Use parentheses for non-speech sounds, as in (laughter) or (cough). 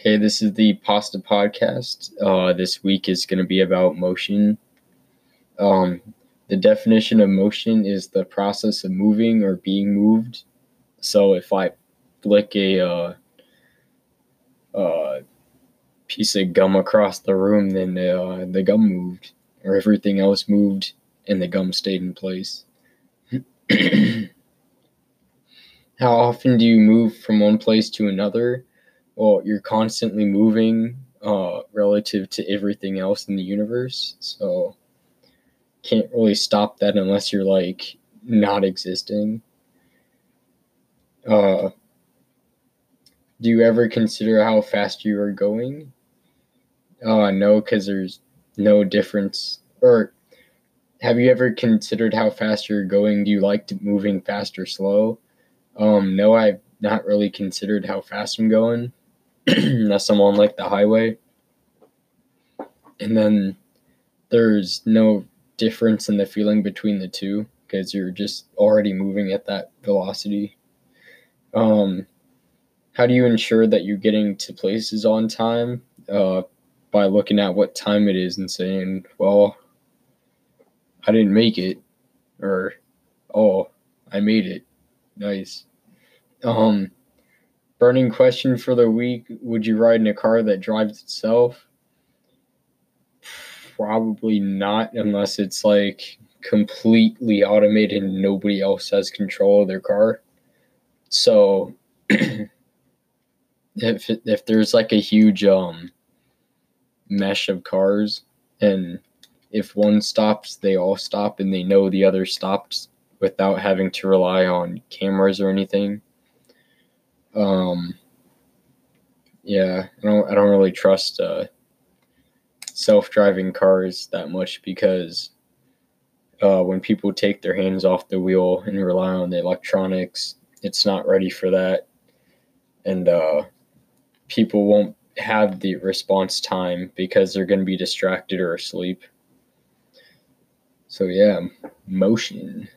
Hey, this is the Pasta Podcast. Uh, this week is going to be about motion. Um, the definition of motion is the process of moving or being moved. So if I flick a uh, uh, piece of gum across the room, then the, uh, the gum moved, or everything else moved and the gum stayed in place. (clears throat) How often do you move from one place to another? Well, you're constantly moving uh, relative to everything else in the universe. So can't really stop that unless you're like not existing. Uh, do you ever consider how fast you are going? Uh, no, because there's no difference. Or have you ever considered how fast you're going? Do you like to moving fast or slow? Um, no, I've not really considered how fast I'm going (clears throat) unless I'm like the highway. And then there's no difference in the feeling between the two because you're just already moving at that velocity. Um, how do you ensure that you're getting to places on time? Uh, by looking at what time it is and saying, well, I didn't make it, or oh, I made it. Nice. Um, Burning question for the week Would you ride in a car that drives itself? Probably not, unless it's like completely automated and nobody else has control of their car. So, (clears throat) if, if there's like a huge um, mesh of cars and if one stops, they all stop and they know the other stopped without having to rely on cameras or anything um, yeah, I don't I don't really trust uh, self-driving cars that much because uh, when people take their hands off the wheel and rely on the electronics, it's not ready for that, and uh, people won't have the response time because they're going to be distracted or asleep. So yeah, motion.